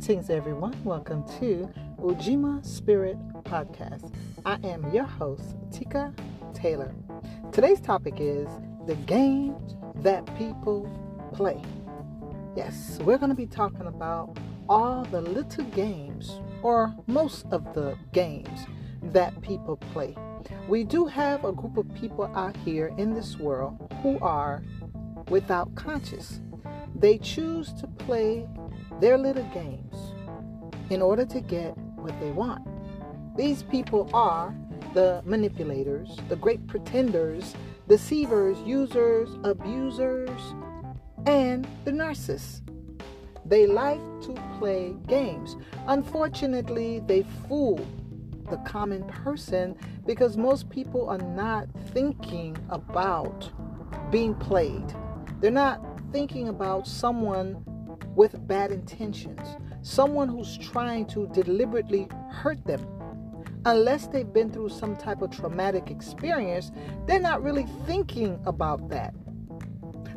Greetings, everyone. Welcome to Ujima Spirit Podcast. I am your host, Tika Taylor. Today's topic is the games that people play. Yes, we're going to be talking about all the little games, or most of the games that people play. We do have a group of people out here in this world who are without conscience. They choose to play their little games in order to get what they want. These people are the manipulators, the great pretenders, deceivers, users, abusers, and the narcissists. They like to play games. Unfortunately, they fool the common person because most people are not thinking about being played. They're not thinking about someone with bad intentions, someone who's trying to deliberately hurt them. Unless they've been through some type of traumatic experience, they're not really thinking about that.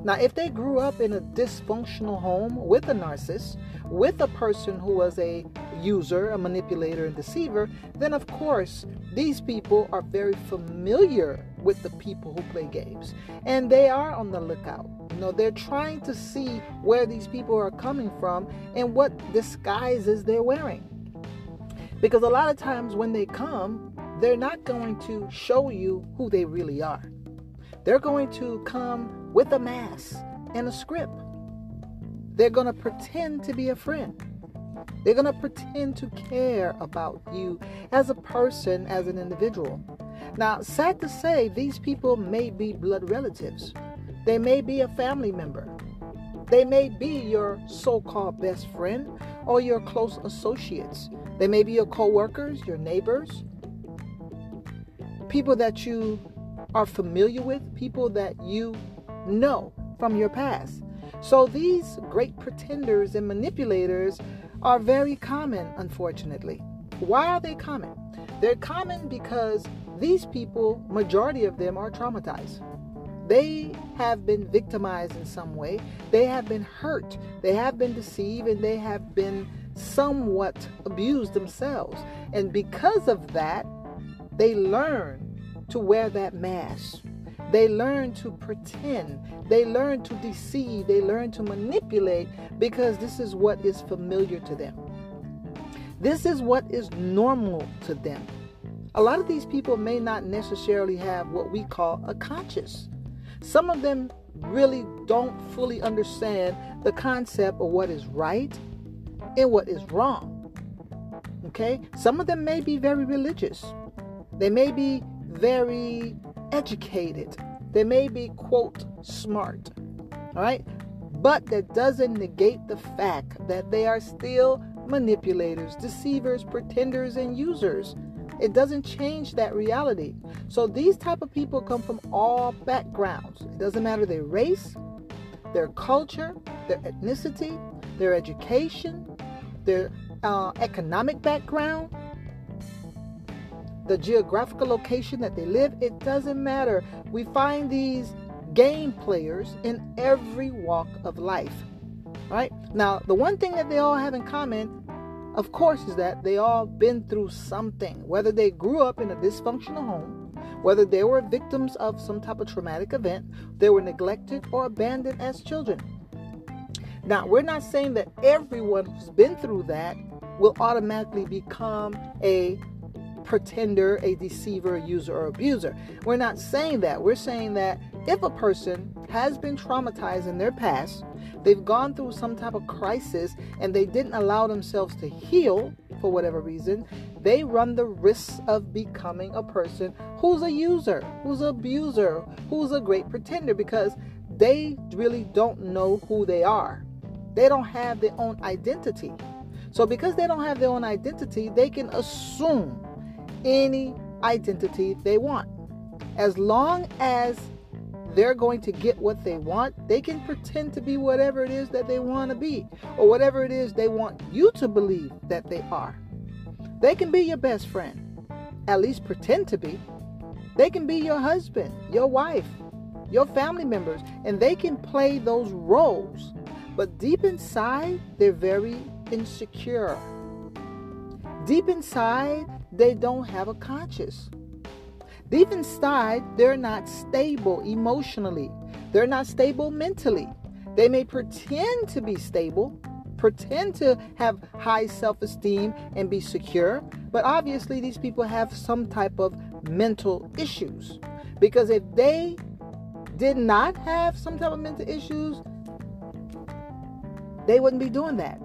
Now, if they grew up in a dysfunctional home with a narcissist, with a person who was a user, a manipulator, and deceiver, then of course these people are very familiar with the people who play games and they are on the lookout. Know, they're trying to see where these people are coming from and what disguises they're wearing. Because a lot of times when they come, they're not going to show you who they really are. They're going to come with a mask and a script. They're going to pretend to be a friend. They're going to pretend to care about you as a person, as an individual. Now, sad to say, these people may be blood relatives. They may be a family member. They may be your so called best friend or your close associates. They may be your co workers, your neighbors, people that you are familiar with, people that you know from your past. So these great pretenders and manipulators are very common, unfortunately. Why are they common? They're common because these people, majority of them, are traumatized. They have been victimized in some way. They have been hurt. They have been deceived and they have been somewhat abused themselves. And because of that, they learn to wear that mask. They learn to pretend. They learn to deceive. They learn to manipulate because this is what is familiar to them. This is what is normal to them. A lot of these people may not necessarily have what we call a conscience. Some of them really don't fully understand the concept of what is right and what is wrong. Okay? Some of them may be very religious. They may be very educated. They may be, quote, smart. All right? But that doesn't negate the fact that they are still manipulators, deceivers, pretenders, and users. It doesn't change that reality. So these type of people come from all backgrounds. It doesn't matter their race, their culture, their ethnicity, their education, their uh, economic background, the geographical location that they live, it doesn't matter. We find these game players in every walk of life. Right? Now, the one thing that they all have in common, of course, is that they all been through something, whether they grew up in a dysfunctional home, whether they were victims of some type of traumatic event, they were neglected or abandoned as children. Now, we're not saying that everyone who's been through that will automatically become a pretender, a deceiver, user, or abuser. We're not saying that. We're saying that if a person has been traumatized in their past, they've gone through some type of crisis, and they didn't allow themselves to heal for whatever reason, they run the risk of becoming a person who's a user, who's an abuser, who's a great pretender because they really don't know who they are. They don't have their own identity. So, because they don't have their own identity, they can assume any identity they want. As long as they're going to get what they want, they can pretend to be whatever it is that they want to be or whatever it is they want you to believe that they are. They can be your best friend, at least pretend to be. They can be your husband, your wife, your family members, and they can play those roles. But deep inside, they're very insecure. Deep inside, they don't have a conscience. Deep inside, they're not stable emotionally. They're not stable mentally. They may pretend to be stable, pretend to have high self esteem and be secure, but obviously these people have some type of mental issues. Because if they did not have some type of mental issues, they wouldn't be doing that.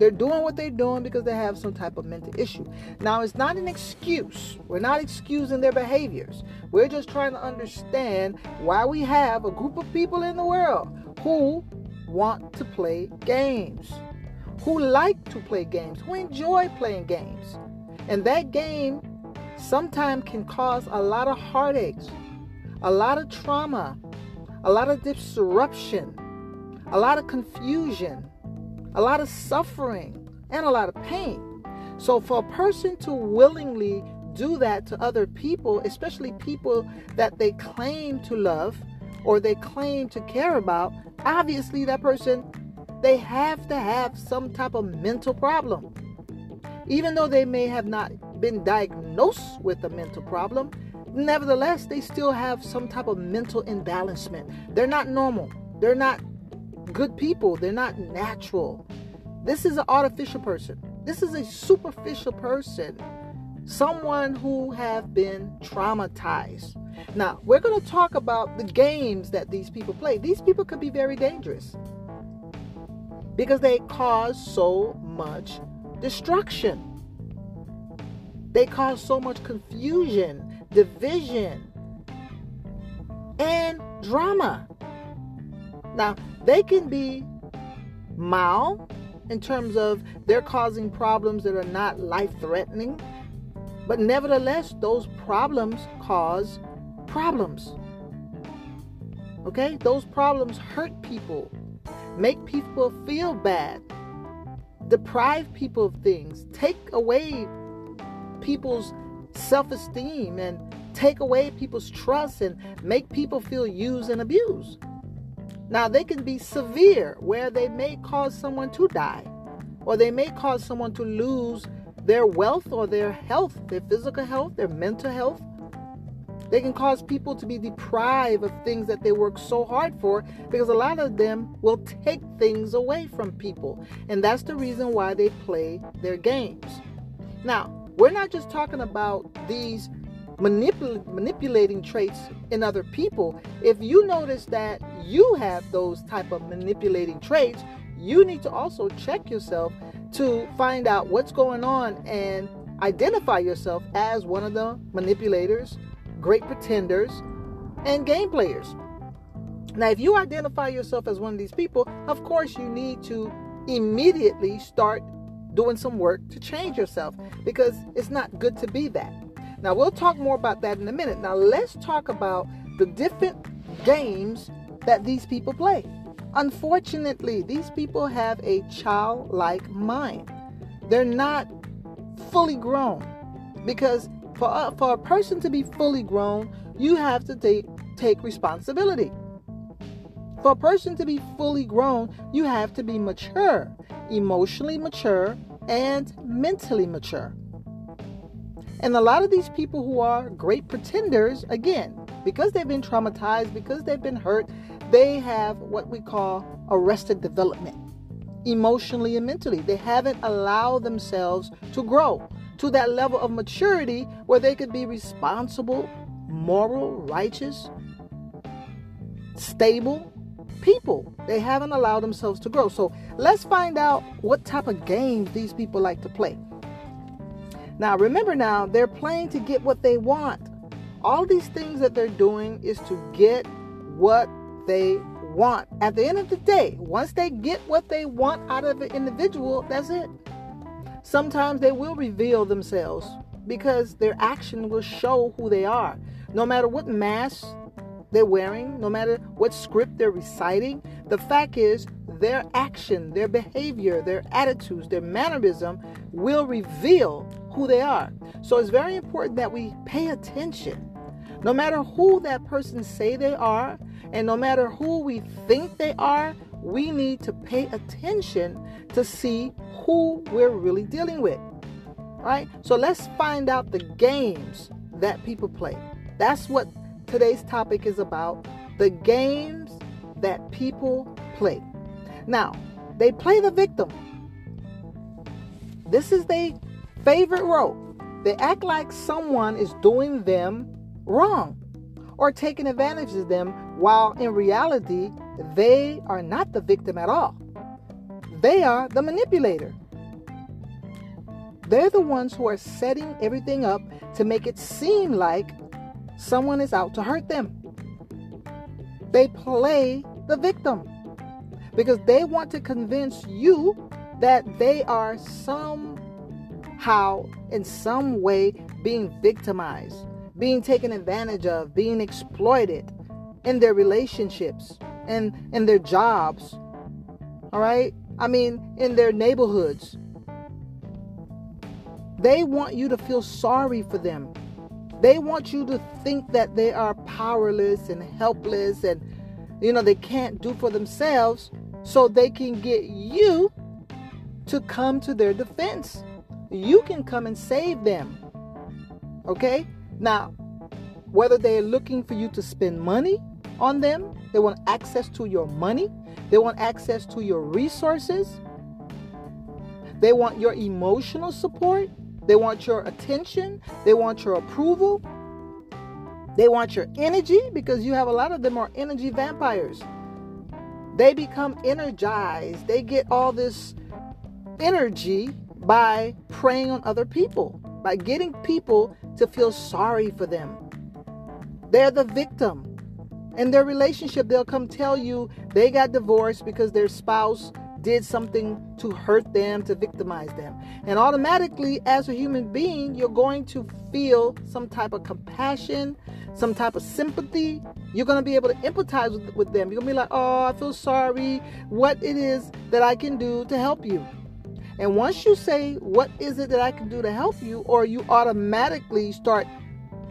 They're doing what they're doing because they have some type of mental issue. Now, it's not an excuse. We're not excusing their behaviors. We're just trying to understand why we have a group of people in the world who want to play games, who like to play games, who enjoy playing games. And that game sometimes can cause a lot of heartaches, a lot of trauma, a lot of disruption, a lot of confusion, a lot of suffering, and a lot of pain. So, for a person to willingly do that to other people, especially people that they claim to love or they claim to care about, obviously that person they have to have some type of mental problem. Even though they may have not been diagnosed with a mental problem, nevertheless, they still have some type of mental imbalancement. They're not normal. They're not good people. They're not natural. This is an artificial person. This is a superficial person. Someone who have been traumatized. Now, we're going to talk about the games that these people play. These people could be very dangerous because they cause so much destruction. They cause so much confusion, division, and drama. Now, they can be mild in terms of they're causing problems that are not life threatening, but nevertheless, those problems cause problems. Okay? Those problems hurt people, make people feel bad, deprive people of things, take away people's self esteem and take away people's trust and make people feel used and abused. Now, they can be severe where they may cause someone to die, or they may cause someone to lose their wealth or their health, their physical health, their mental health. They can cause people to be deprived of things that they work so hard for because a lot of them will take things away from people. And that's the reason why they play their games. Now, we're not just talking about these manipul- manipulating traits in other people. If you notice that you have those type of manipulating traits, you need to also check yourself to find out what's going on and identify yourself as one of the manipulators, great pretenders, and game players. Now, if you identify yourself as one of these people, of course, you need to immediately start doing some work to change yourself because it's not good to be that. Now, we'll talk more about that in a minute. Now, let's talk about the different games that these people play. Unfortunately, these people have a childlike mind. They're not fully grown because for a, for a person to be fully grown, you have to take take responsibility. For a person to be fully grown, you have to be mature emotionally mature, and mentally mature. And a lot of these people who are great pretenders, again, because they've been traumatized, because they've been hurt, they have what we call arrested development, emotionally and mentally. They haven't allowed themselves to grow to that level of maturity where they could be responsible, moral, righteous, stable, people. They haven't allowed themselves to grow. So let's find out what type of games these people like to play. Now, remember now, they're playing to get what they want. All these things that they're doing is to get what they want. At the end of the day, once they get what they want out of an individual, that's it. Sometimes they will reveal themselves because their action will show who they are. No matter what mask they're wearing, no matter what script they're reciting. The fact is, their action, their behavior, their attitudes, their mannerism will reveal who they are. So it's very important that we pay attention. No matter who that person say they are, and no matter who we think they are, we need to pay attention to see who we're really dealing with. Right? So let's find out the games that people play. That's what today's topic is about the games that people play. Now, they play the victim. This is their favorite role. They act like someone is doing them wrong or taking advantage of them, while in reality, they are not the victim at all. They are the manipulator. They're the ones who are setting everything up to make it seem like someone is out to hurt them. They play the victim because they want to convince you that they are somehow, in some way, being victimized, being taken advantage of, being exploited in their relationships and in their jobs. All right? I mean, in their neighborhoods. They want you to feel sorry for them. They want you to think that they are powerless and helpless and, you know, they can't do for themselves so they can get you to come to their defense. You can come and save them. Okay? Now, whether they're looking for you to spend money on them, they want access to your money, they want access to your resources, they want your emotional support, they want your attention. They want your approval. They want your energy because you have a lot of them are energy vampires. They become energized. They get all this energy by preying on other people, by getting people to feel sorry for them. They're the victim. In their relationship, they'll come tell you they got divorced because their spouse did something to hurt them, to victimize them. And automatically, as a human being, you're going to feel some type of compassion, some type of sympathy. You're going to be able to empathize with, with them. You're going to be like, oh, I feel sorry. What it is that I can do to help you. And once you say, what is it that I can do to help you, or you automatically start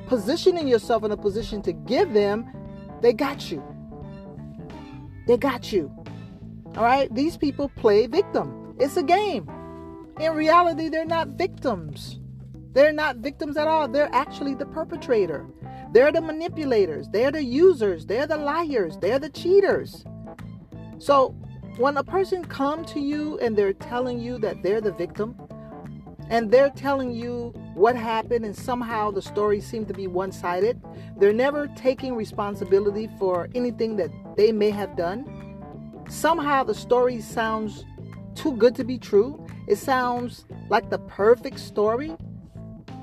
positioning yourself in a position to give them, they got you. They got you. All right? These people play victim. It's a game. In reality, they're not victims. They're not victims at all. They're actually the perpetrator. They're the manipulators. They're the users. They're the liars. They're the cheaters. So, when a person come to you and they're telling you that they're the victim and they're telling you what happened and somehow the story seemed to be one-sided, they're never taking responsibility for anything that they may have done somehow the story sounds too good to be true. It sounds like the perfect story.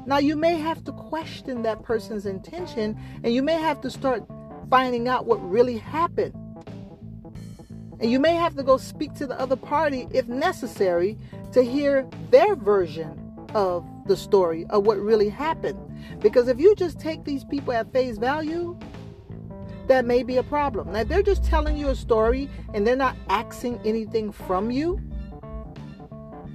Now, you may have to question that person's intention and you may have to start finding out what really happened. And you may have to go speak to the other party if necessary to hear their version of the story of what really happened. Because if you just take these people at face value, that may be a problem. Now, they're just telling you a story and they're not asking anything from you,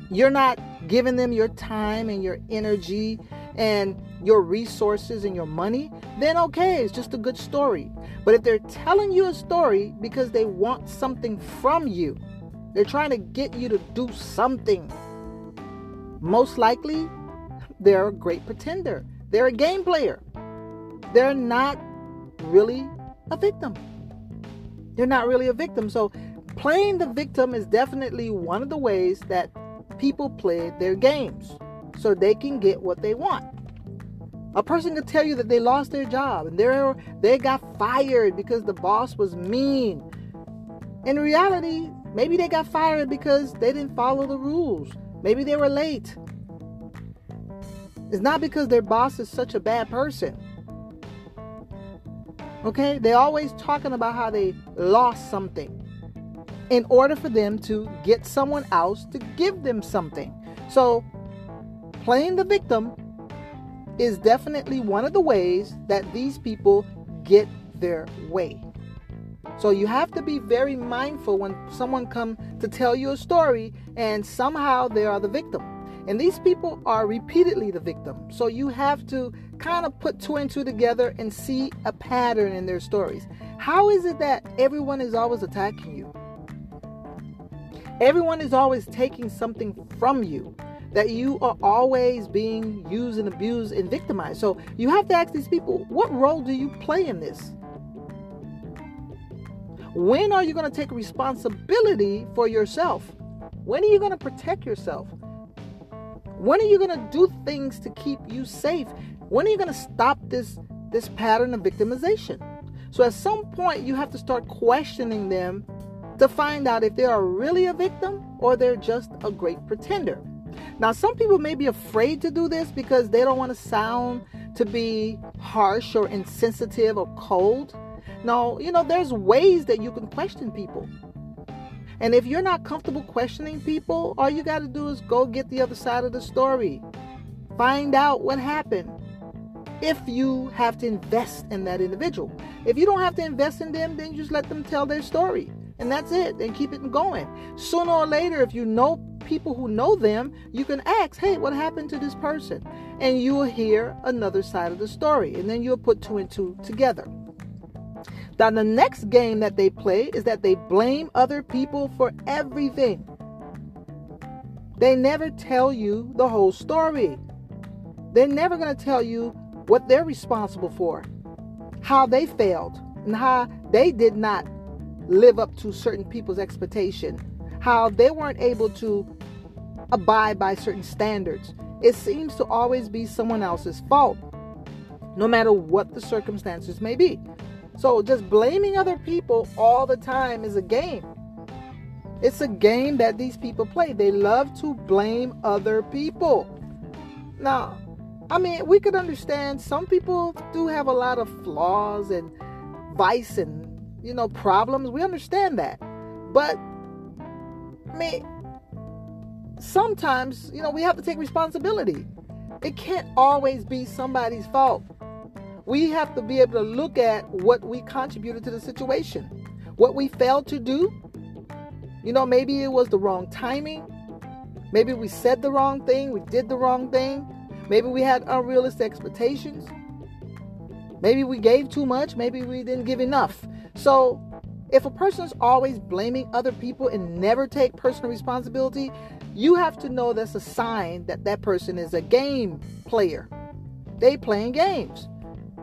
you're not giving them your time and your energy and your resources and your money, then okay, it's just a good story. But if they're telling you a story because they want something from you, they're trying to get you to do something, most likely they're a great pretender. They're a game player. They're not really a victim. They're not really a victim. So, playing the victim is definitely one of the ways that people play their games so they can get what they want. A person could tell you that they lost their job and they they got fired because the boss was mean. In reality, maybe they got fired because they didn't follow the rules. Maybe they were late. It's not because their boss is such a bad person. Okay? They're always talking about how they lost something in order for them to get someone else to give them something. So, playing the victim is definitely one of the ways that these people get their way. So you have to be very mindful when someone come to tell you a story and somehow they are the victim. And these people are repeatedly the victim. So you have to kind of put two and two together and see a pattern in their stories. How is it that everyone is always attacking you? Everyone is always taking something from you. That you are always being used and abused and victimized. So you have to ask these people, what role do you play in this? When are you going to take responsibility for yourself? When are you going to protect yourself? When are you going to do things to keep you safe? When are you going to stop this this pattern of victimization? So at some point you have to start questioning them to find out if they are really a victim or they're just a great pretender. Now some people may be afraid to do this because they don't want to sound to be harsh or insensitive or cold. No, you know, there's ways that you can question people. And if you're not comfortable questioning people, all you got to do is go get the other side of the story. Find out what happened. If you have to invest in that individual, if you don't have to invest in them, then just let them tell their story. And that's it. And keep it going. Sooner or later, if you know people who know them, you can ask, hey, what happened to this person? And you will hear another side of the story. And then you'll put two and two together. Now, the next game that they play is that they blame other people for everything. They never tell you the whole story. They're never going to tell you what they're responsible for, how they failed, and how they did not live up to certain people's expectation, how they weren't able to abide by certain standards. It seems to always be someone else's fault, no matter what the circumstances may be. So just blaming other people all the time is a game. It's a game that these people play. They love to blame other people. Now, I mean, we could understand some people do have a lot of flaws and vice and, you know, problems. We understand that. But, I mean, sometimes, you know, we have to take responsibility. It can't always be somebody's fault we have to be able to look at what we contributed to the situation, what we failed to do. You know, maybe it was the wrong timing. Maybe we said the wrong thing, we did the wrong thing. Maybe we had unrealistic expectations. Maybe we gave too much, maybe we didn't give enough. So, if a person is always blaming other people and never take personal responsibility, you have to know that's a sign that that person is a game player. They playing games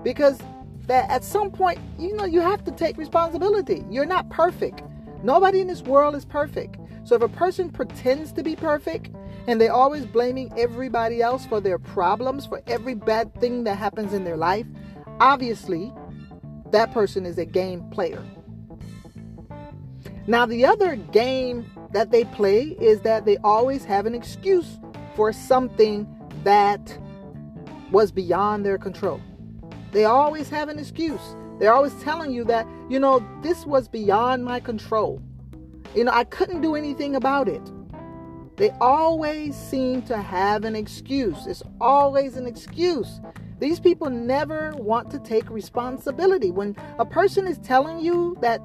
because that at some point, you know, you have to take responsibility. You're not perfect. Nobody in this world is perfect. So if a person pretends to be perfect and they're always blaming everybody else for their problems, for every bad thing that happens in their life, obviously that person is a game player. Now, the other game that they play is that they always have an excuse for something that was beyond their control. They always have an excuse. They're always telling you that, you know, this was beyond my control. You know, I couldn't do anything about it. They always seem to have an excuse. It's always an excuse. These people never want to take responsibility. When a person is telling you that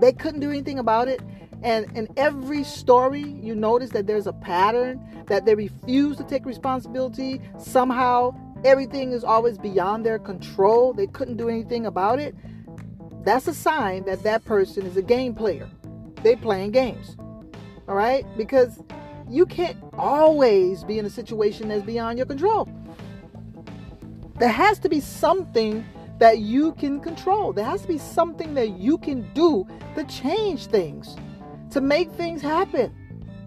they couldn't do anything about it, and in every story, you notice that there's a pattern that they refuse to take responsibility. Somehow everything is always beyond their control, they couldn't do anything about it, that's a sign that that person is a game player. They playing games. All right? Because you can't always be in a situation that's beyond your control. There has to be something that you can control. There has to be something that you can do to change things, to make things happen.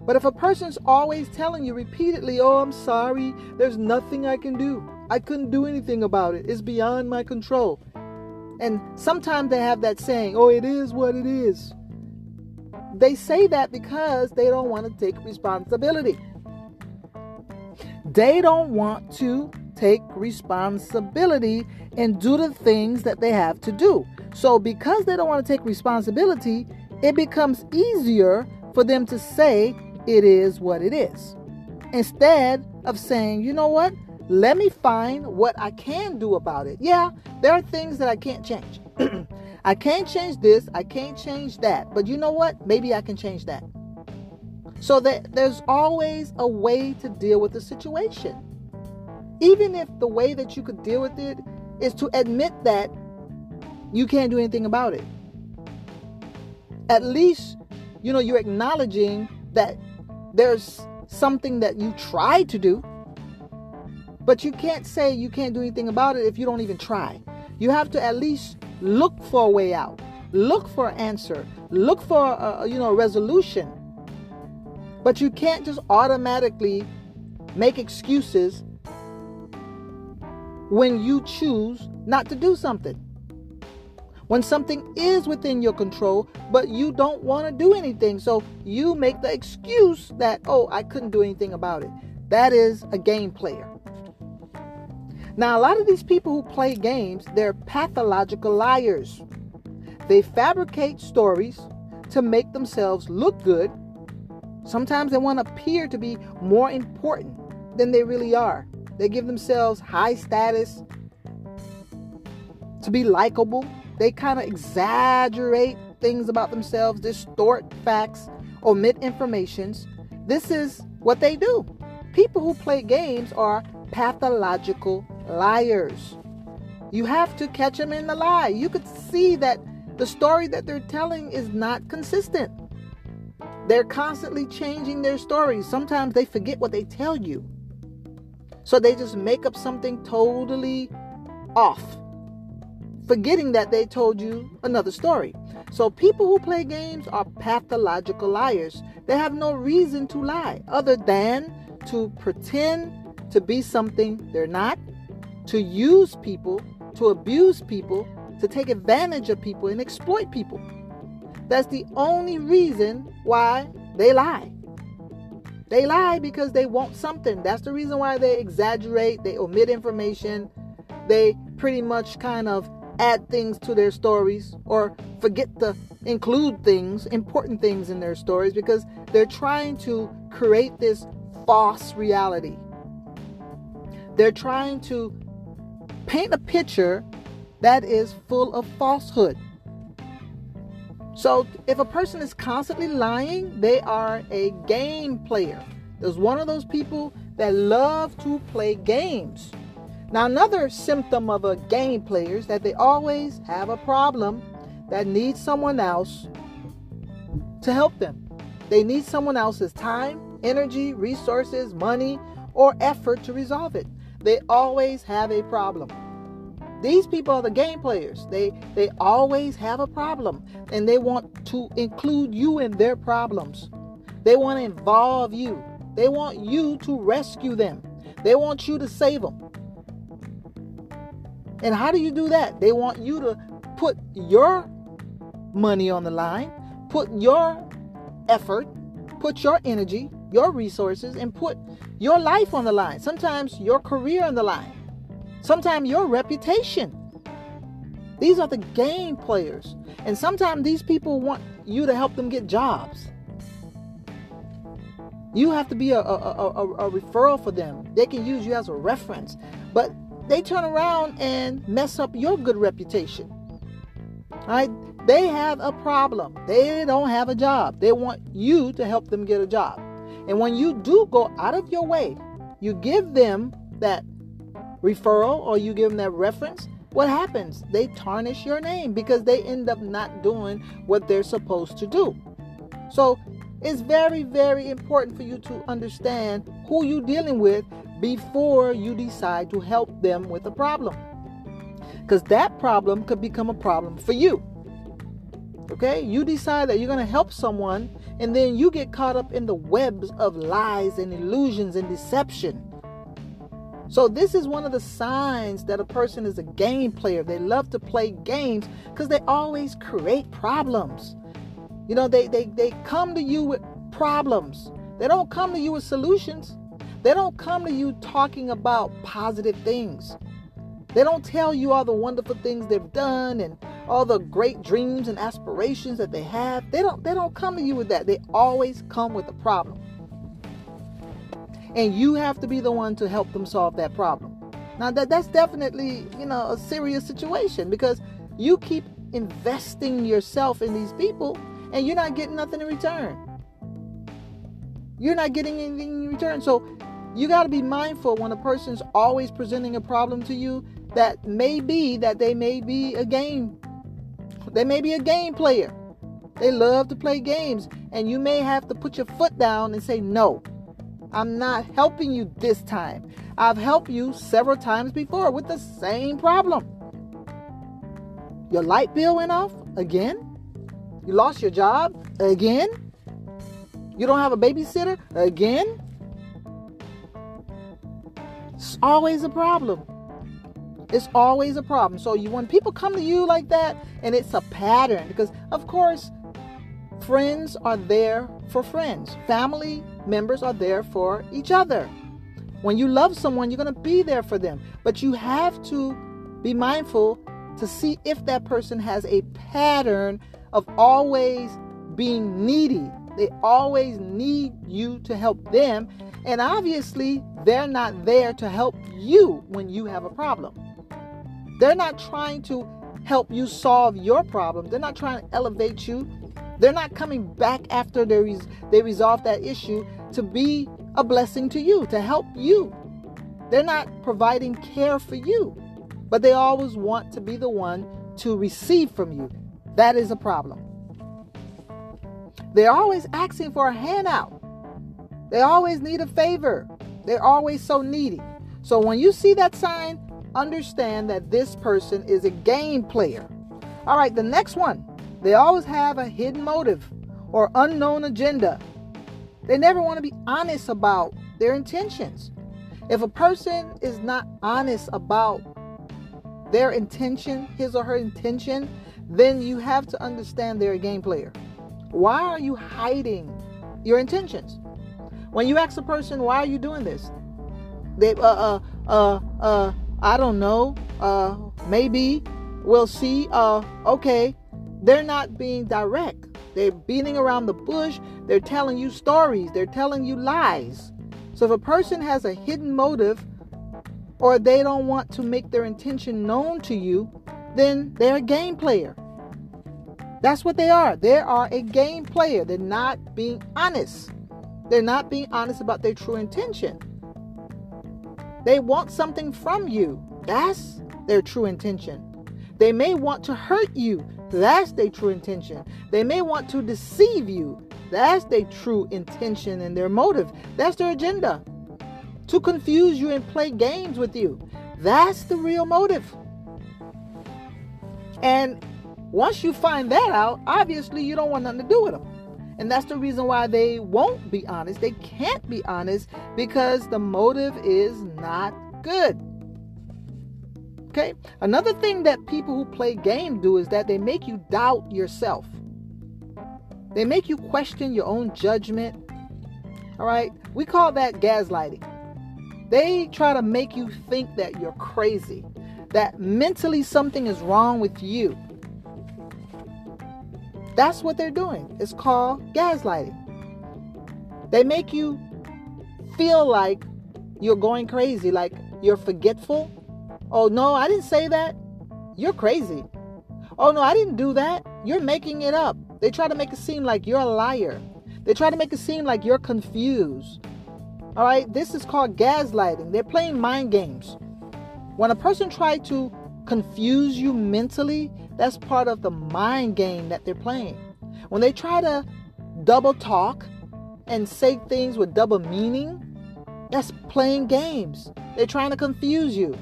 But if a person's always telling you repeatedly, oh, I'm sorry, there's nothing I can do, I couldn't do anything about it. It's beyond my control. And sometimes they have that saying, oh, it is what it is. They say that because they don't want to take responsibility. They don't want to take responsibility and do the things that they have to do. So, because they don't want to take responsibility, it becomes easier for them to say it is what it is. Instead of saying, you know what, let me find what I can do about it. Yeah, there are things that I can't change. I can't change this, I can't change that. But you know what? Maybe I can change that. So that there's always a way to deal with the situation. Even if the way that you could deal with it is to admit that you can't do anything about it. At least you know, you're acknowledging that there's something that you tried to do, but you can't say you can't do anything about it if you don't even try. You have to at least look for a way out, look for an answer, look for a, you know a resolution. But you can't just automatically make excuses when you choose not to do something. When something is within your control, but you don't want to do anything. So you make the excuse that, oh, I couldn't do anything about it. That is a game player. Now, a lot of these people who play games, they're pathological liars. They fabricate stories to make themselves look good. Sometimes they want to appear to be more important than they really are. They give themselves high status to be likable. They kind of exaggerate things about themselves, distort facts, omit informations. This is what they do. People who play games are pathological liars. You have to catch them in the lie. You could see that the story that they're telling is not consistent. They're constantly changing their stories. Sometimes they forget what they tell you. So they just make up something totally off, forgetting that they told you another story. So people who play games are pathological liars. They have no reason to lie other than to pretend to be something they're not, to use people, to abuse people, to take advantage of people and exploit people. That's the only reason why they lie. They lie because they want something. That's the reason why they exaggerate, they omit information, they pretty much kind of add things to their stories or forget to include things, important things in their stories because they're trying to create this false reality. They're trying to paint a picture that is full of falsehood. So if a person is constantly lying, they are a game player. There's one of those people that love to play games. Now, another symptom of a game player is that they always have a problem that needs someone else to help them. They need someone else's time, energy, resources, money, or effort to resolve it. They always have a problem. These people are the game players. They they always have a problem and they want to include you in their problems. They want to involve you. They want you to rescue them. They want you to save them. And how do you do that? They want you to put your money on the line, put your effort, put your energy, your resources, and put your life on the line. Sometimes your career on the line sometimes your reputation. These are the game players. And sometimes these people want you to help them get jobs. You have to be a, a, a, a, referral for them. They can use you as a reference. But they turn around and mess up your good reputation. All right? They have a problem. They don't have a job. They want you to help them get a job. And when you do go out of your way, you give them that referral or you give them that reference, what happens? They tarnish your name because they end up not doing what they're supposed to do. So it's very, very important for you to understand who you're dealing with before you decide to help them with a problem. Because that problem could become a problem for you. Okay? You decide that you're going to help someone, and then you get caught up in the webs of lies and illusions and deception. So this is one of the signs that a person is a game player. They love to play games because they always create problems. You know, they, they, they come to you with problems. They don't come to you with solutions. They don't come to you talking about positive things. They don't tell you all the wonderful things they've done and all the great dreams and aspirations that they have. They don't they don't come to you with that. They always come with a problem. And you have to be the one to help them solve that problem. Now that that's definitely, you know, a serious situation because you keep investing yourself in these people and you're not getting nothing in return. You're not getting anything in return. So you got to be mindful when a person's always presenting a problem to you that may be that they may be a game they may be a game player They love to play games, and you may have to put your foot down and say, No, I'm not helping you this time. I've helped you several times before with the same problem. Your light bill went off again? You lost your job again? You don't have a babysitter again? It's always a problem. It's always a problem. So you when people come to you like that and it's a pattern because of course friends are there for friends. Family members are there for each other. When you love someone, you're going to be there for them. But you have to be mindful to see if that person has a pattern of always being needy. They always need you to help them. And obviously, they're not there to help you when you have a problem. They're not trying to help you solve your problem. They're not trying to elevate you. They're not coming back after they, res- they resolve that issue to be a blessing to you, to help you. They're not providing care for you, but they always want to be the one to receive from you. That is a problem. They're always asking for a handout. They always need a favor. They're always so needy. So when you see that sign, understand that this person is a game player. All right, the next one. They always have a hidden motive or unknown agenda. They never want to be honest about their intentions. If a person is not honest about their intention, his or her intention, then you have to understand they're a game player. Why are you hiding your intentions? When you ask a person, why are you doing this? They, uh, uh, uh, uh, I don't know. Uh, maybe we'll see. Uh, okay. They're not being direct. They're beating around the bush. They're telling you stories. They're telling you lies. So if a person has a hidden motive or they don't want to make their intention known to you, then they're a game player. That's what they are. They are a game player. They're not being honest. They're not being honest about their true intention. They want something from you. That's their true intention. They may want to hurt you. That's their true intention. They may want to deceive you. That's their true intention and their motive. That's their agenda. To confuse you and play games with you. That's the real motive. And once you find that out, obviously you don't want nothing to do with them. And that's the reason why they won't be honest. They can't be honest because the motive is not good. Okay? Another thing that people who play games do is that they make you doubt yourself. They make you question your own judgment. All right? We call that gaslighting. They try to make you think that you're crazy, that mentally something is wrong with you. That's what they're doing. It's called gaslighting. They make you feel like you're going crazy, like you're forgetful. Oh, no, I didn't say that. You're crazy. Oh, no, I didn't do that. You're making it up. They try to make it seem like you're a liar. They try to make it seem like you're confused. All right, this is called gaslighting. They're playing mind games. When a person tries to confuse you mentally, that's part of the mind game that they're playing. When they try to double talk and say things with double meaning, that's playing games. They're trying to confuse you.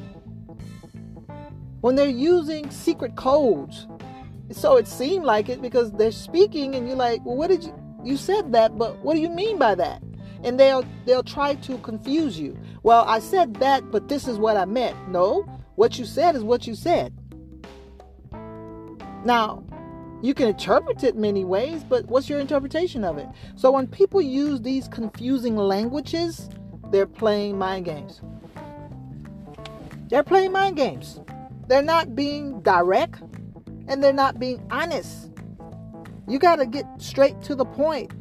When they're using secret codes, so it seemed like it because they're speaking and you're like, well, what did you you said that, but what do you mean by that? And they'll they'll try to confuse you. Well, I said that, but this is what I meant. No, what you said is what you said. Now, you can interpret it many ways, but what's your interpretation of it? So when people use these confusing languages, they're playing mind games. They're playing mind games. They're not being direct and they're not being honest. You got to get straight to the point.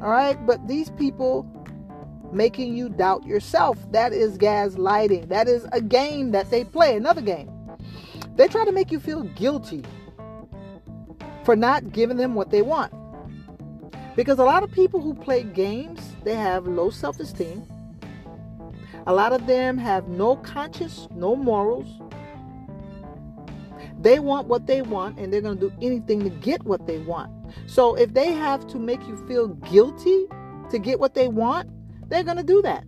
All right? But these people making you doubt yourself, that is gaslighting. That is a game that they play, another game. They try to make you feel guilty for not giving them what they want. Because a lot of people who play games, they have low self esteem. A lot of them have no conscience, no morals. They want what they want and they're going to do anything to get what they want. So if they have to make you feel guilty to get what they want, they're going to do that.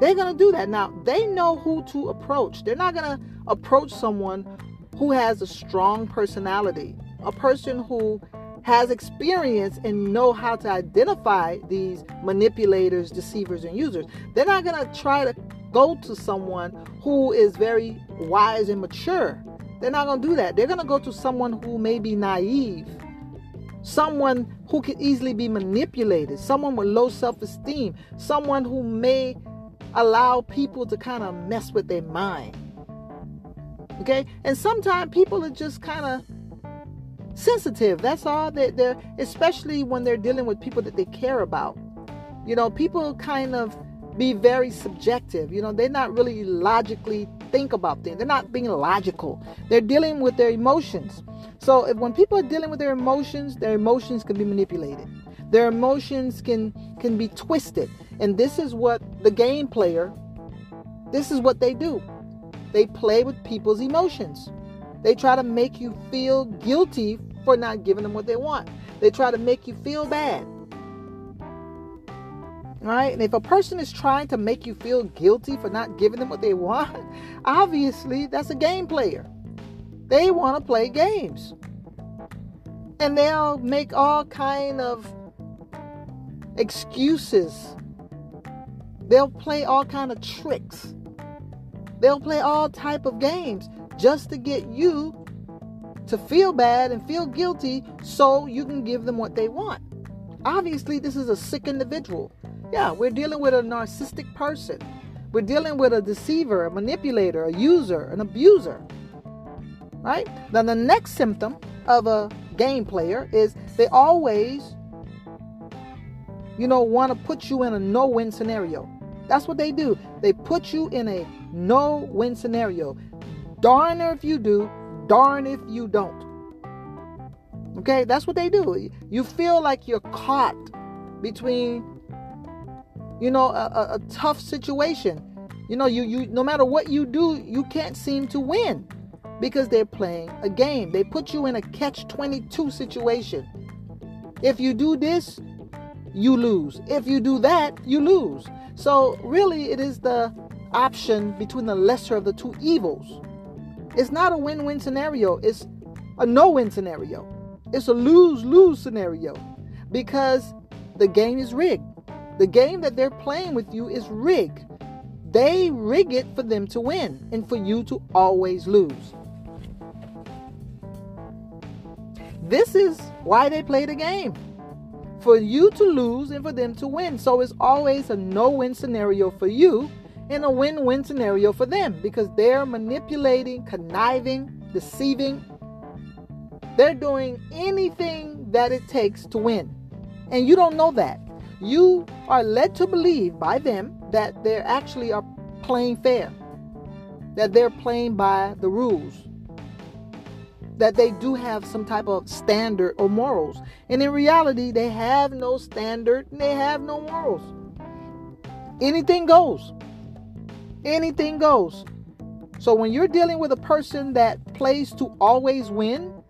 They're going to do that. Now, they know who to approach. They're not going to approach someone who has a strong personality, a person who has experience and know how to identify these manipulators, deceivers, and users. They're not going to try to go to someone who is very wise and mature. They're not going to do that. They're going to go to someone who may be naive, someone who can easily be manipulated, someone with low self esteem, someone who may allow people to kind of mess with their mind. Okay? And sometimes people are just kind of sensitive. That's all that they're, especially when they're dealing with people that they care about. You know, people kind of be very subjective. You know, they're not really logically think about things. They're not being logical. They're dealing with their emotions. So if when people are dealing with their emotions, their emotions can be manipulated. Their emotions can can be twisted. And this is what the game player this is what they do. They play with people's emotions. They try to make you feel guilty for not giving them what they want. They try to make you feel bad. Right? And if a person is trying to make you feel guilty for not giving them what they want, obviously that's a game player. They want to play games. And they'll make all kind of excuses. They'll play all kind of tricks. They'll play all type of games just to get you to feel bad and feel guilty so you can give them what they want. Obviously, this is a sick individual. Yeah, we're dealing with a narcissistic person. We're dealing with a deceiver, a manipulator, a user, an abuser. Right? Then the next symptom of a game player is they always, you know, want to put you in a no win scenario. That's what they do. They put you in a no win scenario. Darn if you do, darn if you don't. Okay, that's what they do. You feel like you're caught between you know, a, a, tough situation. You know, you you no matter what you do, you can't seem to win because they're playing a game. They put you in a catch 22 situation. If you do this, you lose. If you do that, you lose. So, really, it is the option between the lesser of the two evils. It's not a win win scenario, it's a no win scenario. It's a lose lose scenario because the game is rigged. The game that they're playing with you is rigged. They rig it for them to win and for you to always lose. This is why they play the game. For you to lose and for them to win. So it's always a no win scenario for you and a win win scenario for them because they're manipulating, conniving, deceiving. They're doing anything that it takes to win. And you don't know that you are led to believe by them that they actually are playing fair, that they're playing by the rules, that they do have some type of standard or morals. And in reality, they have no standard and they have no morals. Anything goes. Anything goes. So when you're dealing with a person that plays to always win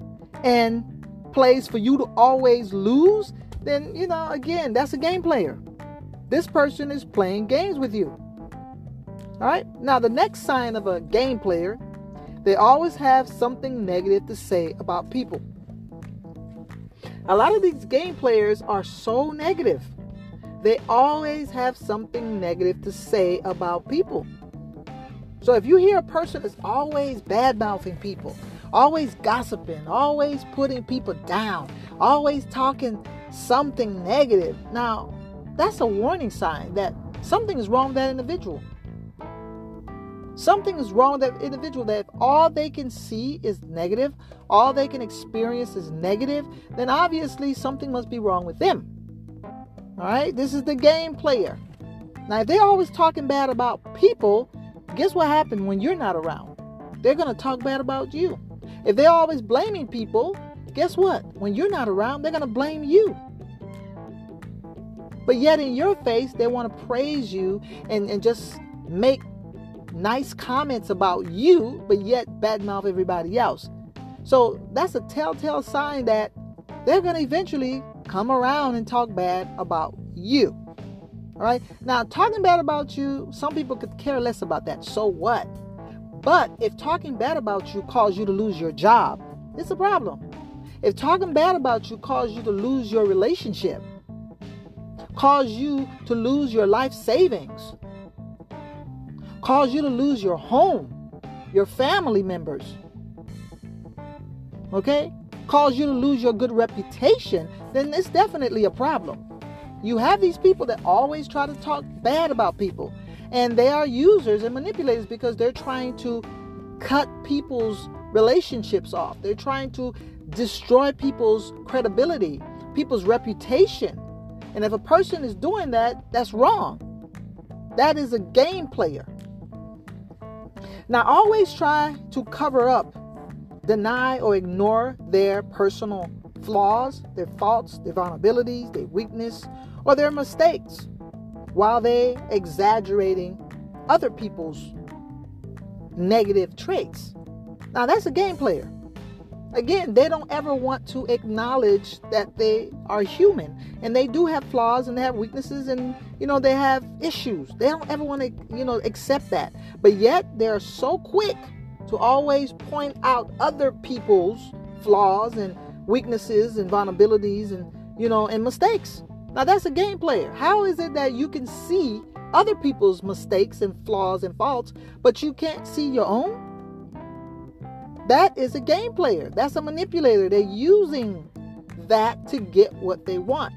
and plays for you to always lose, then, you know, again, that's a game player. This person is playing games with you. All right? Now, the next sign of a game player, they always have something negative to say about people. A lot of these game players are so negative. They always have something negative to say about people. So if you hear a person that's always bad mouthing people, always gossiping, always putting people down, always talking something negative. Now, that's a warning sign that something is wrong with that individual. Something is wrong with that individual that if all they can see is negative, all they can experience is negative, then obviously something must be wrong with them. All right, this is the game player. Now, if they're always talking bad about people, guess what happens when you're not around? They're going to talk bad about you. If they're always blaming people, guess what? When you're not around, they're going to blame you. But yet, in your face, they want to praise you and, and just make nice comments about you, but yet badmouth everybody else. So that's a telltale sign that they're going to eventually come around and talk bad about you. All right. Now, talking bad about you, some people could care less about that. So what? But if talking bad about you cause you to lose your job, it's a problem. If talking bad about you cause you to lose your relationship, cause you to lose your life savings, cause you to lose your home, your family members, okay, cause you to lose your good reputation, then it's definitely a problem. You have these people that always try to talk bad about people, and they are users and manipulators because they're trying to cut people's relationships off. They're trying to destroy people's credibility, people's reputation. And if a person is doing that, that's wrong. That is a game player. Now, always try to cover up, deny, or ignore their personal flaws, their faults, their vulnerabilities, their weakness, or their mistakes while they exaggerating other people's negative traits. Now, that's a game player. Again, they don't ever want to acknowledge that they are human and they do have flaws and they have weaknesses and you know they have issues. They don't ever want to, you know, accept that. But yet they're so quick to always point out other people's flaws and weaknesses and vulnerabilities and you know and mistakes. Now that's a game player. How is it that you can see other people's mistakes and flaws and faults, but you can't see your own? That is a game player. That's a manipulator. They're using that to get what they want.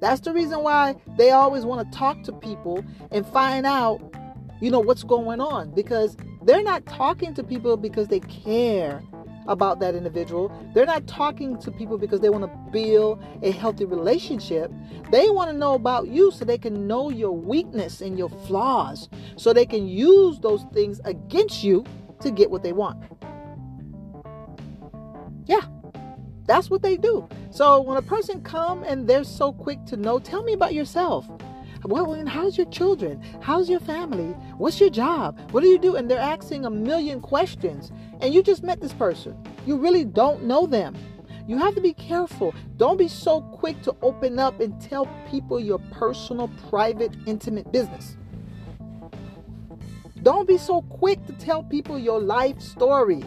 That's the reason why they always want to talk to people and find out, you know, what's going on because they're not talking to people because they care about that individual. They're not talking to people because they want to build a healthy relationship. They want to know about you so they can know your weakness and your flaws so they can use those things against you to get what they want. Yeah. That's what they do. So when a person come and they're so quick to know, tell me about yourself. Well, and how's your children? How's your family? What's your job? What do you do? And they're asking a million questions. And you just met this person. You really don't know them. You have to be careful. Don't be so quick to open up and tell people your personal, private, intimate business. Don't be so quick to tell people your life story.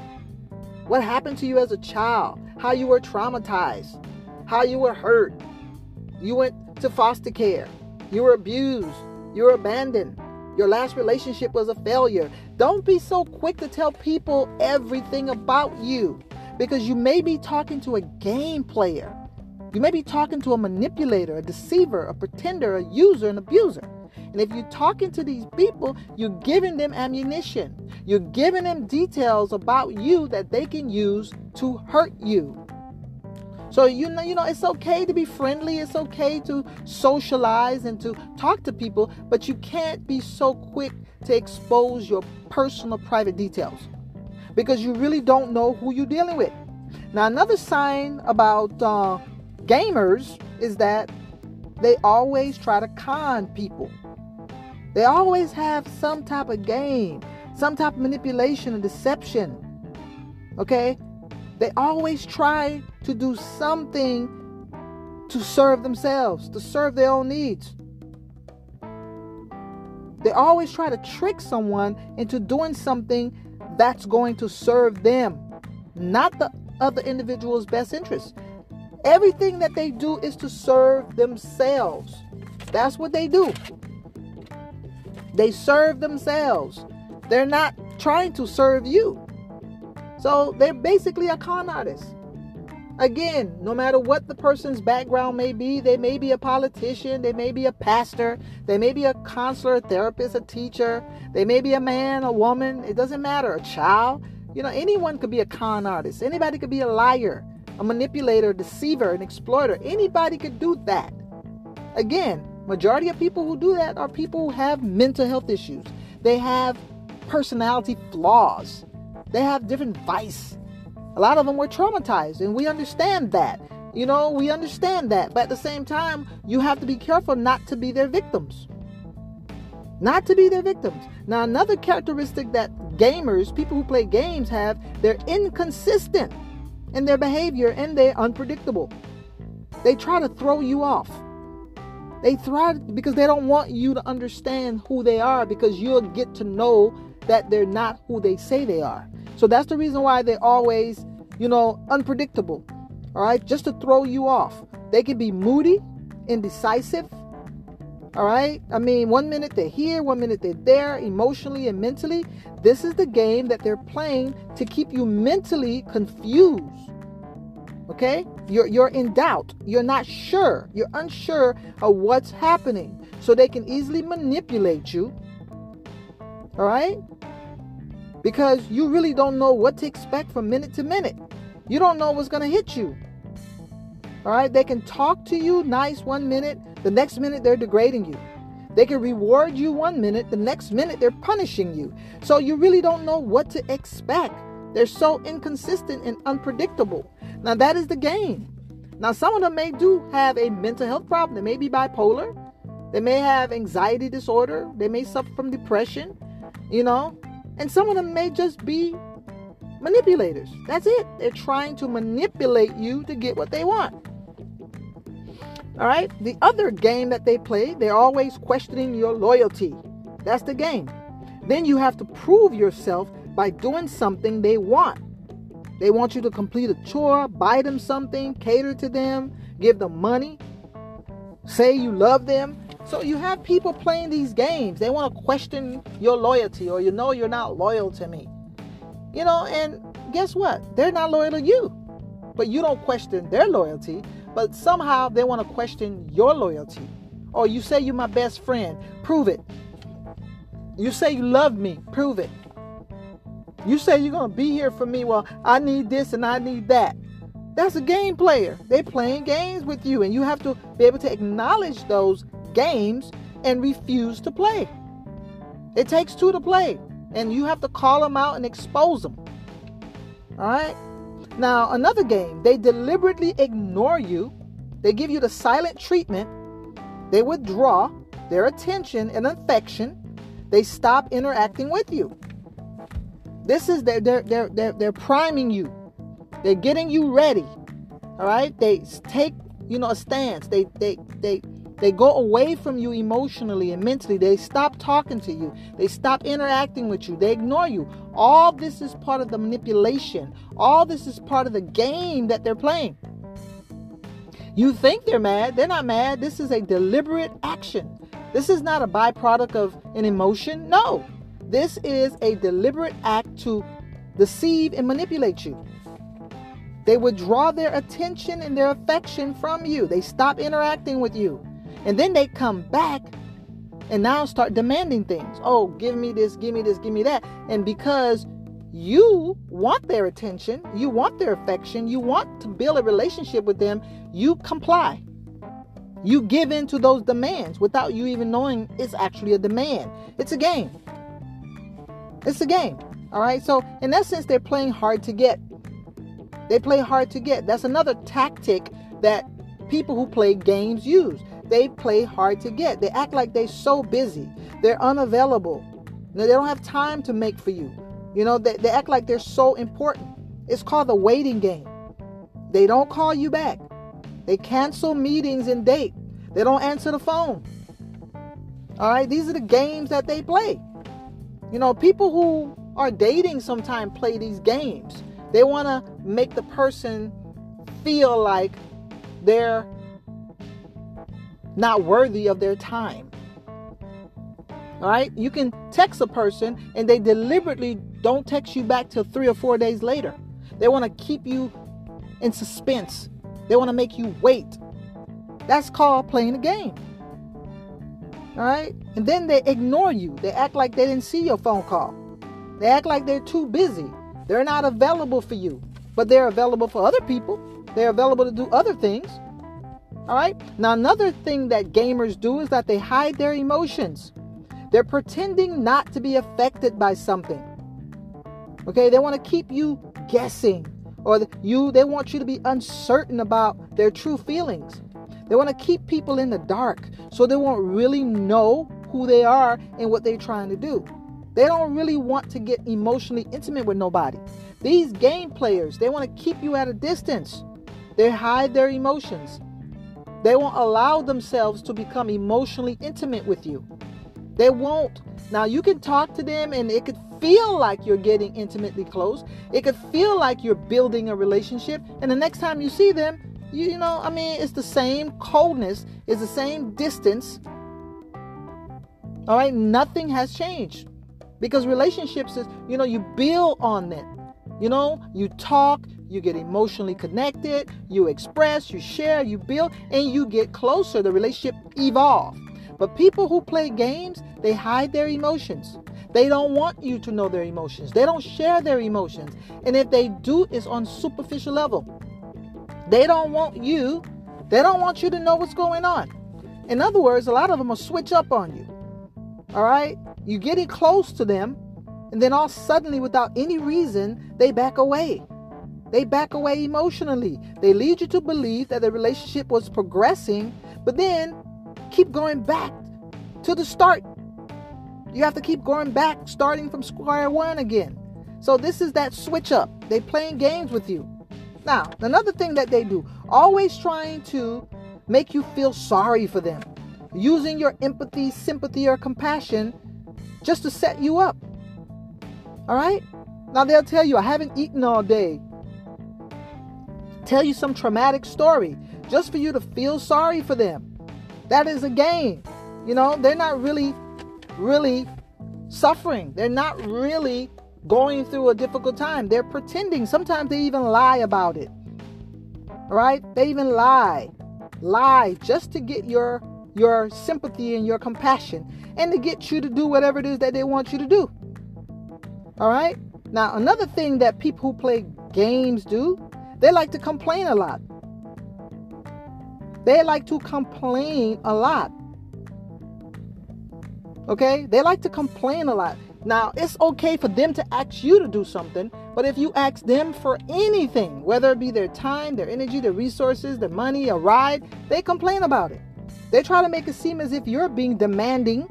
What happened to you as a child? How you were traumatized? How you were hurt? You went to foster care. You were abused. You were abandoned. Your last relationship was a failure. Don't be so quick to tell people everything about you because you may be talking to a game player. You may be talking to a manipulator, a deceiver, a pretender, a user, an abuser. And if you're talking to these people, you're giving them ammunition. You're giving them details about you that they can use to hurt you. So you know, you know, it's okay to be friendly, it's okay to socialize and to talk to people, but you can't be so quick to expose your personal private details because you really don't know who you're dealing with. Now, another sign about uh, gamers is that they always try to con people. They always have some type of game, some type of manipulation and deception. Okay? They always try to do something to serve themselves, to serve their own needs. They always try to trick someone into doing something that's going to serve them, not the other individual's best interest. Everything that they do is to serve themselves. That's what they do. They serve themselves. They're not trying to serve you. So they're basically a con artist. Again, no matter what the person's background may be, they may be a politician, they may be a pastor, they may be a counselor, a therapist, a teacher, they may be a man, a woman, it doesn't matter, a child. You know, anyone could be a con artist. Anybody could be a liar, a manipulator, a deceiver, an exploiter. Anybody could do that. Again, Majority of people who do that are people who have mental health issues. They have personality flaws. They have different vice. A lot of them were traumatized, and we understand that. You know, we understand that. But at the same time, you have to be careful not to be their victims. Not to be their victims. Now, another characteristic that gamers, people who play games, have, they're inconsistent in their behavior and they're unpredictable. They try to throw you off. They thrive because they don't want you to understand who they are because you'll get to know that they're not who they say they are. So that's the reason why they're always, you know, unpredictable. All right, just to throw you off. They can be moody, indecisive. All right, I mean, one minute they're here, one minute they're there, emotionally and mentally. This is the game that they're playing to keep you mentally confused. Okay, you're you're in doubt. You're not sure. You're unsure of what's happening, so they can easily manipulate you. All right, because you really don't know what to expect from minute to minute. You don't know what's going to hit you. All right, they can talk to you nice one minute, the next minute they're degrading you. They can reward you one minute, the next minute they're punishing you. So you really don't know what to expect. They're so inconsistent and unpredictable. Now, that is the game. Now, some of them may do have a mental health problem. They may be bipolar. They may have anxiety disorder. They may suffer from depression, you know. And some of them may just be manipulators. That's it. They're trying to manipulate you to get what they want. All right. The other game that they play, they're always questioning your loyalty. That's the game. Then you have to prove yourself by doing something they want. They want you to complete a chore, buy them something, cater to them, give them money, say you love them. So you have people playing these games. They want to question your loyalty or you know you're not loyal to me. You know, and guess what? They're not loyal to you. But you don't question their loyalty, but somehow they want to question your loyalty. Or you say you're my best friend, prove it. You say you love me, prove it. You say you're going to be here for me. Well, I need this and I need that. That's a game player. They're playing games with you, and you have to be able to acknowledge those games and refuse to play. It takes two to play, and you have to call them out and expose them. All right? Now, another game, they deliberately ignore you, they give you the silent treatment, they withdraw their attention and affection, they stop interacting with you. This is they're they're they're they're, they're priming you. They're getting you ready. All right? They take, you know, a stance. They they they they go away from you emotionally and mentally. They stop talking to you. They stop interacting with you. They ignore you. All this is part of the manipulation. All this is part of the game that they're playing. You think they're mad. They're not mad. This is a deliberate action. This is not a byproduct of an emotion. No. This is a deliberate act to deceive and manipulate you. They withdraw their attention and their affection from you. They stop interacting with you. And then they come back and now start demanding things. Oh, give me this, give me this, give me that. And because you want their attention, you want their affection, you want to build a relationship with them, you comply. You give in to those demands without you even knowing it's actually a demand. It's a game. It's a game. All right. So, in essence, they're playing hard to get. They play hard to get. That's another tactic that people who play games use. They play hard to get. They act like they're so busy. They're unavailable. They don't have time to make for you. You know, they, they act like they're so important. It's called the waiting game. They don't call you back. They cancel meetings and date. They don't answer the phone. All right, these are the games that they play. You know, people who are dating sometimes play these games. They want to make the person feel like they're not worthy of their time. All right? You can text a person and they deliberately don't text you back till three or four days later. They want to keep you in suspense, they want to make you wait. That's called playing a game. All right? And then they ignore you. They act like they didn't see your phone call. They act like they're too busy. They're not available for you, but they're available for other people. They're available to do other things. All right? Now, another thing that gamers do is that they hide their emotions. They're pretending not to be affected by something. Okay? They want to keep you guessing or you they want you to be uncertain about their true feelings. They want to keep people in the dark so they won't really know who they are and what they're trying to do. They don't really want to get emotionally intimate with nobody. These game players, they want to keep you at a distance. They hide their emotions. They won't allow themselves to become emotionally intimate with you. They won't. Now, you can talk to them and it could feel like you're getting intimately close. It could feel like you're building a relationship. And the next time you see them, you, know, I mean, it's the same coldness, it's the same distance. All right, nothing has changed because relationships is, you know, you build on it. You know, you talk, you get emotionally connected, you express, you share, you build, and you get closer. The relationship evolves. But people who play games, they hide their emotions. They don't want you to know their emotions. They don't share their emotions. And if they do, it's on superficial level. They don't want you, they don't want you to know what's going on. In other words, a lot of them will switch up on you. All right? You getting close to them, and then all suddenly, without any reason, they back away. They back away emotionally. They lead you to believe that the relationship was progressing, but then keep going back to the start. You have to keep going back, starting from square one again. So this is that switch up. They playing games with you. Now, another thing that they do, always trying to make you feel sorry for them, using your empathy, sympathy, or compassion just to set you up. All right? Now they'll tell you, I haven't eaten all day tell you some traumatic story just for you to feel sorry for them. That is a game. You know, they're not really, really suffering. They're not really going through a difficult time. They're pretending. Sometimes they even lie about it. All right? They even lie. Lie just to get your your sympathy and your compassion and to get you to do whatever it is that they want you to do. All right? Now, another thing that people who play games do they like to complain a lot. They like to complain a lot. Okay? They like to complain a lot. Now, it's okay for them to ask you to do something, but if you ask them for anything, whether it be their time, their energy, their resources, their money, a ride, they complain about it. They try to make it seem as if you're being demanding,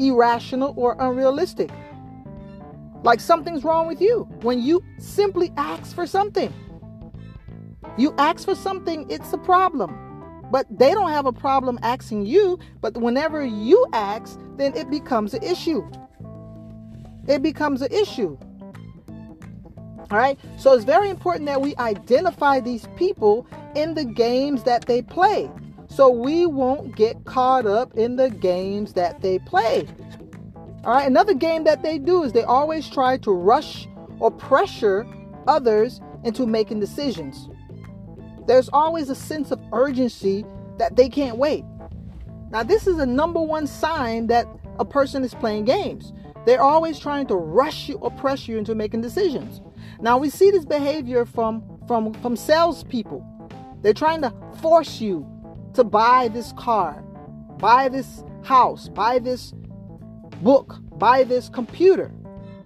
irrational, or unrealistic. Like something's wrong with you when you simply ask for something. You ask for something, it's a problem. But they don't have a problem asking you, but whenever you ask, then it becomes an issue. It becomes an issue. All right? So it's very important that we identify these people in the games that they play. So we won't get caught up in the games that they play. All right? Another game that they do is they always try to rush or pressure others into making decisions. There's always a sense of urgency that they can't wait. Now, this is a number one sign that a person is playing games. They're always trying to rush you or press you into making decisions. Now, we see this behavior from, from, from salespeople. They're trying to force you to buy this car, buy this house, buy this book, buy this computer.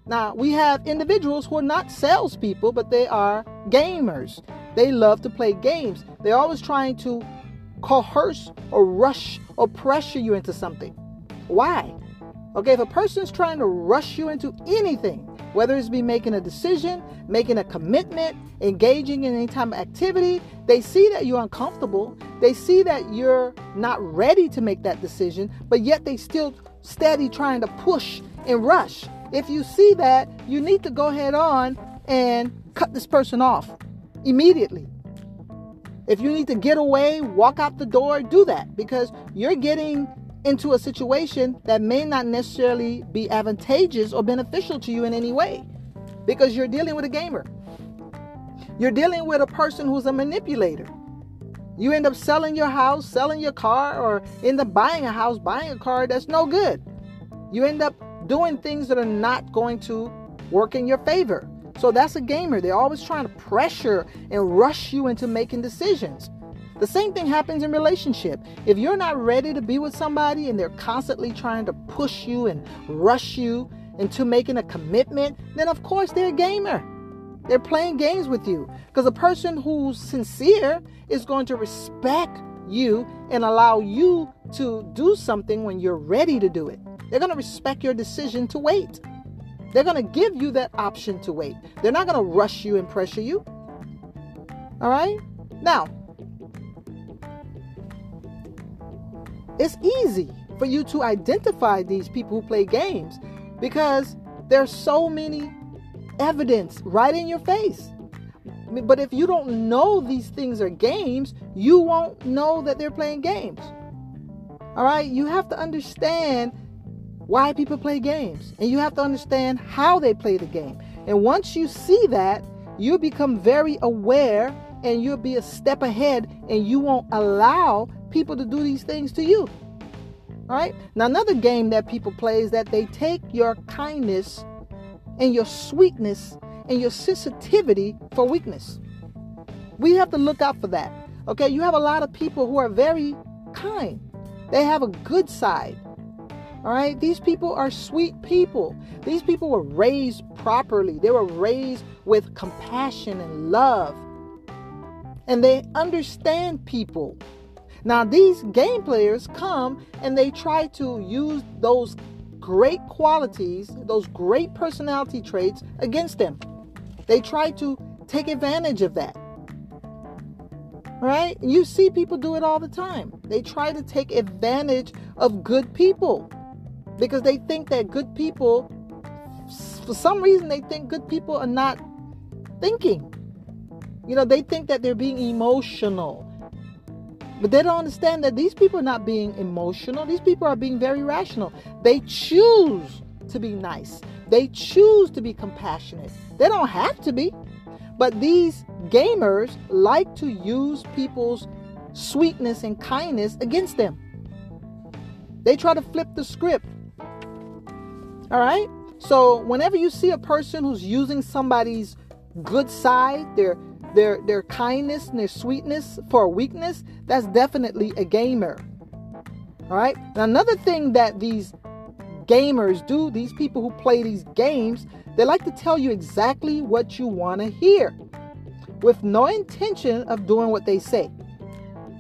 Now, we have individuals who are not salespeople, but they are gamers. They love to play games. They're always trying to coerce or rush or pressure you into something. Why? Okay, if a person's trying to rush you into anything, whether it's be making a decision, making a commitment, engaging in any type of activity, they see that you're uncomfortable. They see that you're not ready to make that decision, but yet they still steady trying to push and rush. If you see that, you need to go head on and cut this person off immediately. If you need to get away, walk out the door, do that because you're getting into a situation that may not necessarily be advantageous or beneficial to you in any way because you're dealing with a gamer. You're dealing with a person who's a manipulator. You end up selling your house, selling your car, or end up buying a house, buying a car that's no good. You end up doing things that are not going to work in your favor. So that's a gamer. They're always trying to pressure and rush you into making decisions. The same thing happens in relationship. If you're not ready to be with somebody and they're constantly trying to push you and rush you into making a commitment, then of course they're a gamer. They're playing games with you. Because a person who's sincere is going to respect you and allow you to do something when you're ready to do it. They're going to respect your decision to wait. They're going to give you that option to wait. They're not going to rush you and pressure you. All right? Now, it's easy for you to identify these people who play games because there's so many evidence right in your face. But if you don't know these things are games, you won't know that they're playing games. All right? You have to understand why people play games and you have to understand how they play the game. And once you see that, you become very aware and you'll be a step ahead and you won't allow people to do these things to you. All right? Now another game that people play is that they take your kindness and your sweetness and your sensitivity for weakness. We have to look out for that. Okay, you have a lot of people who are very kind. They have a good side. All right, these people are sweet people. These people were raised properly. They were raised with compassion and love. And they understand people. Now, these game players come and they try to use those great qualities, those great personality traits against them. They try to take advantage of that. Right? You see people do it all the time. They try to take advantage of good people because they think that good people, for some reason, they think good people are not thinking. You know, they think that they're being emotional. But they don't understand that these people are not being emotional. These people are being very rational. They choose to be nice. They choose to be compassionate. They don't have to be. But these gamers like to use people's sweetness and kindness against them. They try to flip the script. All right? So, whenever you see a person who's using somebody's good side, their their their kindness and their sweetness for weakness, that's definitely a gamer. All right? Now, another thing that these gamers do, these people who play these games, they like to tell you exactly what you want to hear with no intention of doing what they say.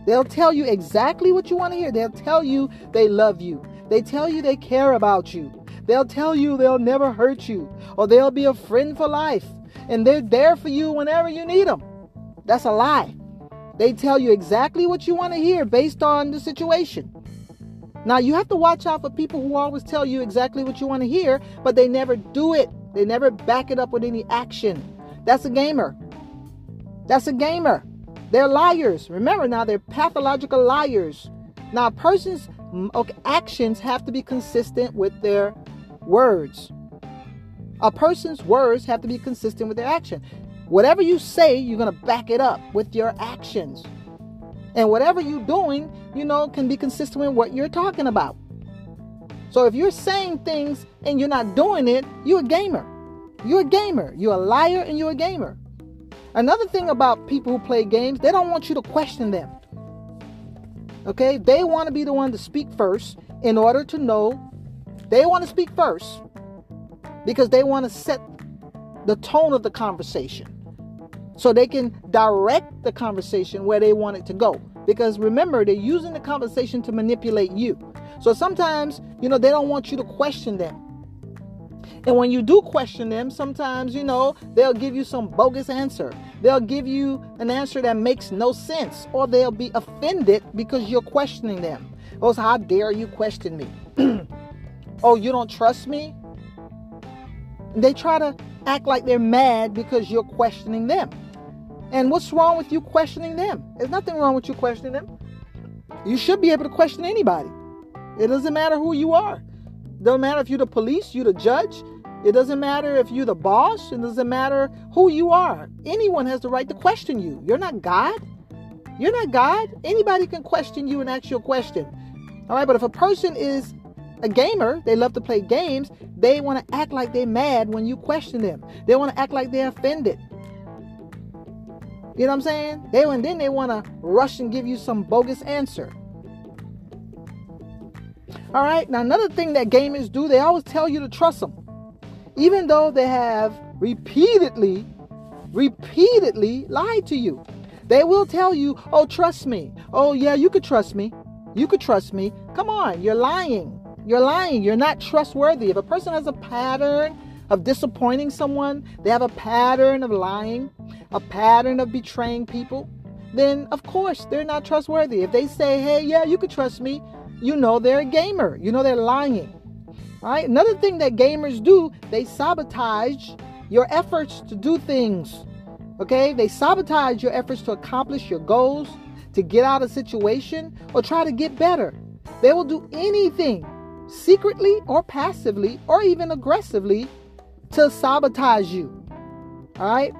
They'll tell you exactly what you want to hear. They'll tell you they love you. They tell you they care about you. They'll tell you they'll never hurt you or they'll be a friend for life and they're there for you whenever you need them. That's a lie. They tell you exactly what you want to hear based on the situation. Now, you have to watch out for people who always tell you exactly what you want to hear, but they never do it. They never back it up with any action. That's a gamer. That's a gamer. They're liars. Remember now, they're pathological liars. Now, a person's mm, actions have to be consistent with their words. A person's words have to be consistent with their action. Whatever you say, you're going to back it up with your actions. And whatever you're doing, you know, can be consistent with what you're talking about. So if you're saying things and you're not doing it, you're a gamer. You're a gamer. You're a liar and you're a gamer. Another thing about people who play games, they don't want you to question them. Okay? They want to be the one to speak first in order to know. They want to speak first because they want to set the tone of the conversation so they can direct the conversation where they want it to go. Because remember, they're using the conversation to manipulate you. So sometimes, you know, they don't want you to question them. And when you do question them, sometimes, you know, they'll give you some bogus answer. They'll give you an answer that makes no sense, or they'll be offended because you're questioning them. Oh, how dare you question me? oh, you don't trust me? They try to act like they're mad because you're questioning them. And what's wrong with you questioning them? There's nothing wrong with you questioning them. You should be able to question anybody. It doesn't matter who you are. It doesn't matter if you're the police, you're the judge. It doesn't matter if you're the boss. It doesn't matter who you are. Anyone has the right to question you. You're not God. You're not God. Anybody can question you and ask you a question. All right, but if a person is a gamer, they love to play games, they want to act like they're mad when you question them. They want to act like they're offended. You know what I'm saying? They and then they want to rush and give you some bogus answer. All right. Now another thing that gamers do, they always tell you to trust them, even though they have repeatedly, repeatedly lied to you. They will tell you, "Oh, trust me. Oh, yeah, you could trust me. You could trust me." Come on, you're lying. You're lying. You're not trustworthy. If a person has a pattern of disappointing someone, they have a pattern of lying, a pattern of betraying people, then of course they're not trustworthy. If they say, hey, yeah, you could trust me, you know they're a gamer. You know they're lying. Right? Another thing that gamers do, they sabotage your efforts to do things. Okay? They sabotage your efforts to accomplish your goals, to get out of a situation, or try to get better. They will do anything, secretly or passively, or even aggressively, to sabotage you. All right?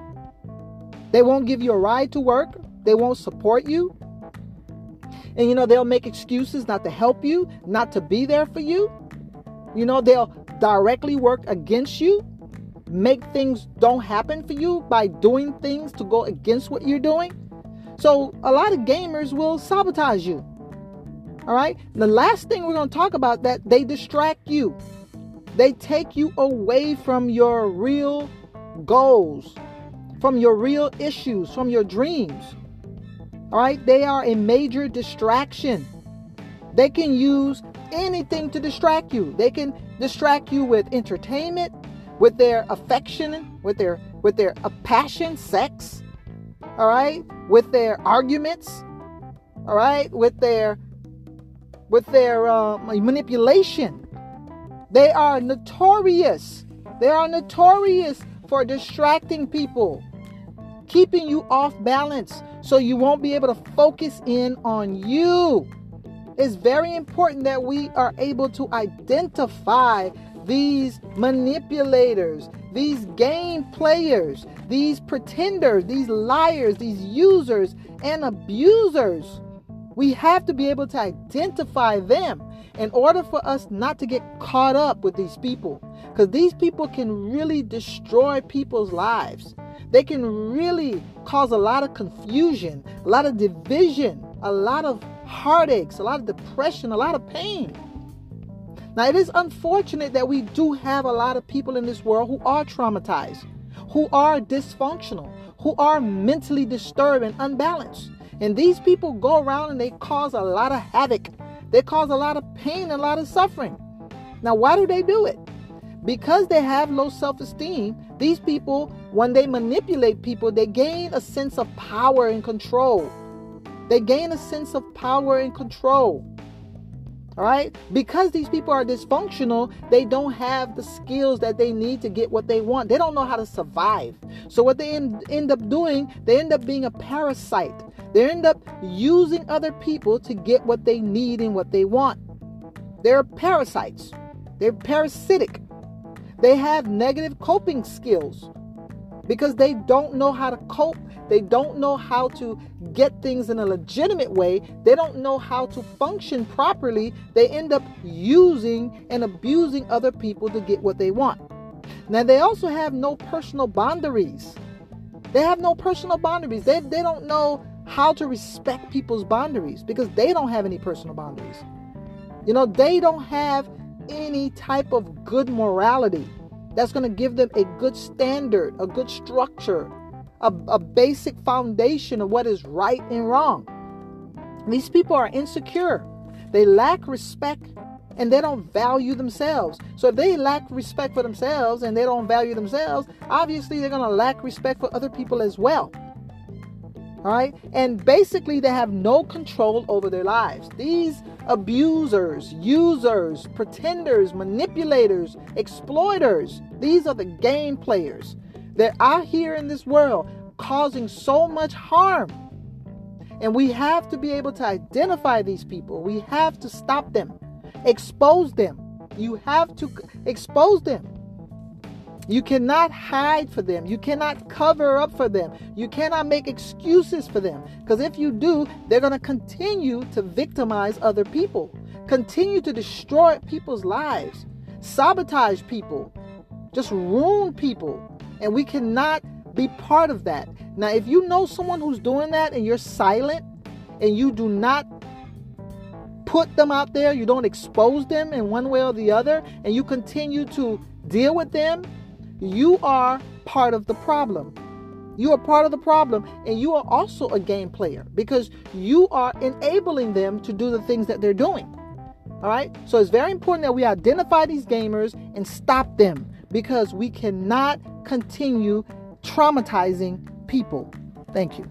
They won't give you a ride to work. They won't support you. And you know, they'll make excuses not to help you, not to be there for you. You know, they'll directly work against you, make things don't happen for you by doing things to go against what you're doing. So, a lot of gamers will sabotage you. All right? The last thing we're going to talk about that they distract you. They take you away from your real goals, from your real issues, from your dreams. All right? They are a major distraction. They can use anything to distract you. They can distract you with entertainment, with their affection, with their with their uh, passion, sex. All right? With their arguments. All right? With their with their uh, manipulation. They are notorious. They are notorious for distracting people, keeping you off balance so you won't be able to focus in on you. It's very important that we are able to identify these manipulators, these game players, these pretenders, these liars, these users and abusers. We have to be able to identify them in order for us not to get caught up with these people. Because these people can really destroy people's lives. They can really cause a lot of confusion, a lot of division, a lot of heartaches, a lot of depression, a lot of pain. Now, it is unfortunate that we do have a lot of people in this world who are traumatized, who are dysfunctional, who are mentally disturbed and unbalanced. And these people go around and they cause a lot of havoc they cause a lot of pain and a lot of suffering. Now, why do they do it? Because they have low self esteem, these people, when they manipulate people, they gain a sense of power and control. They gain a sense of power and control. All right? Because these people are dysfunctional, they don't have the skills that they need to get what they want. They don't know how to survive. So, what they end, end up doing, they end up being a parasite. They end up using other people to get what they need and what they want. They're parasites, they're parasitic. They have negative coping skills because they don't know how to cope. They don't know how to get things in a legitimate way. They don't know how to function properly. They end up using and abusing other people to get what they want. Now, they also have no personal boundaries. They have no personal boundaries. They, they don't know how to respect people's boundaries because they don't have any personal boundaries. You know, they don't have any type of good morality that's going to give them a good standard, a good structure, a, a basic foundation of what is right and wrong. These people are insecure, they lack respect and they don't value themselves. So if they lack respect for themselves and they don't value themselves, obviously they're going to lack respect for other people as well. Right. And basically, they have no control over their lives. These abusers, users, pretenders, manipulators, exploiters, these are the game players. that are here in this world causing so much harm. And we have to be able to identify these people. We have to stop them, expose them. You have to expose them. You cannot hide for them. You cannot cover up for them. You cannot make excuses for them. Because if you do, they're going to continue to victimize other people, continue to destroy people's lives, sabotage people, just ruin people. And we cannot be part of that. Now, if you know someone who's doing that and you're silent and you do not put them out there, you don't expose them in one way or the other, and you continue to deal with them you are part of the problem. You are part of the problem, and you are also a game player because you are enabling them to do the things that they're doing. All right? So it's very important that we identify these gamers and stop them because we cannot continue traumatizing people. Thank you.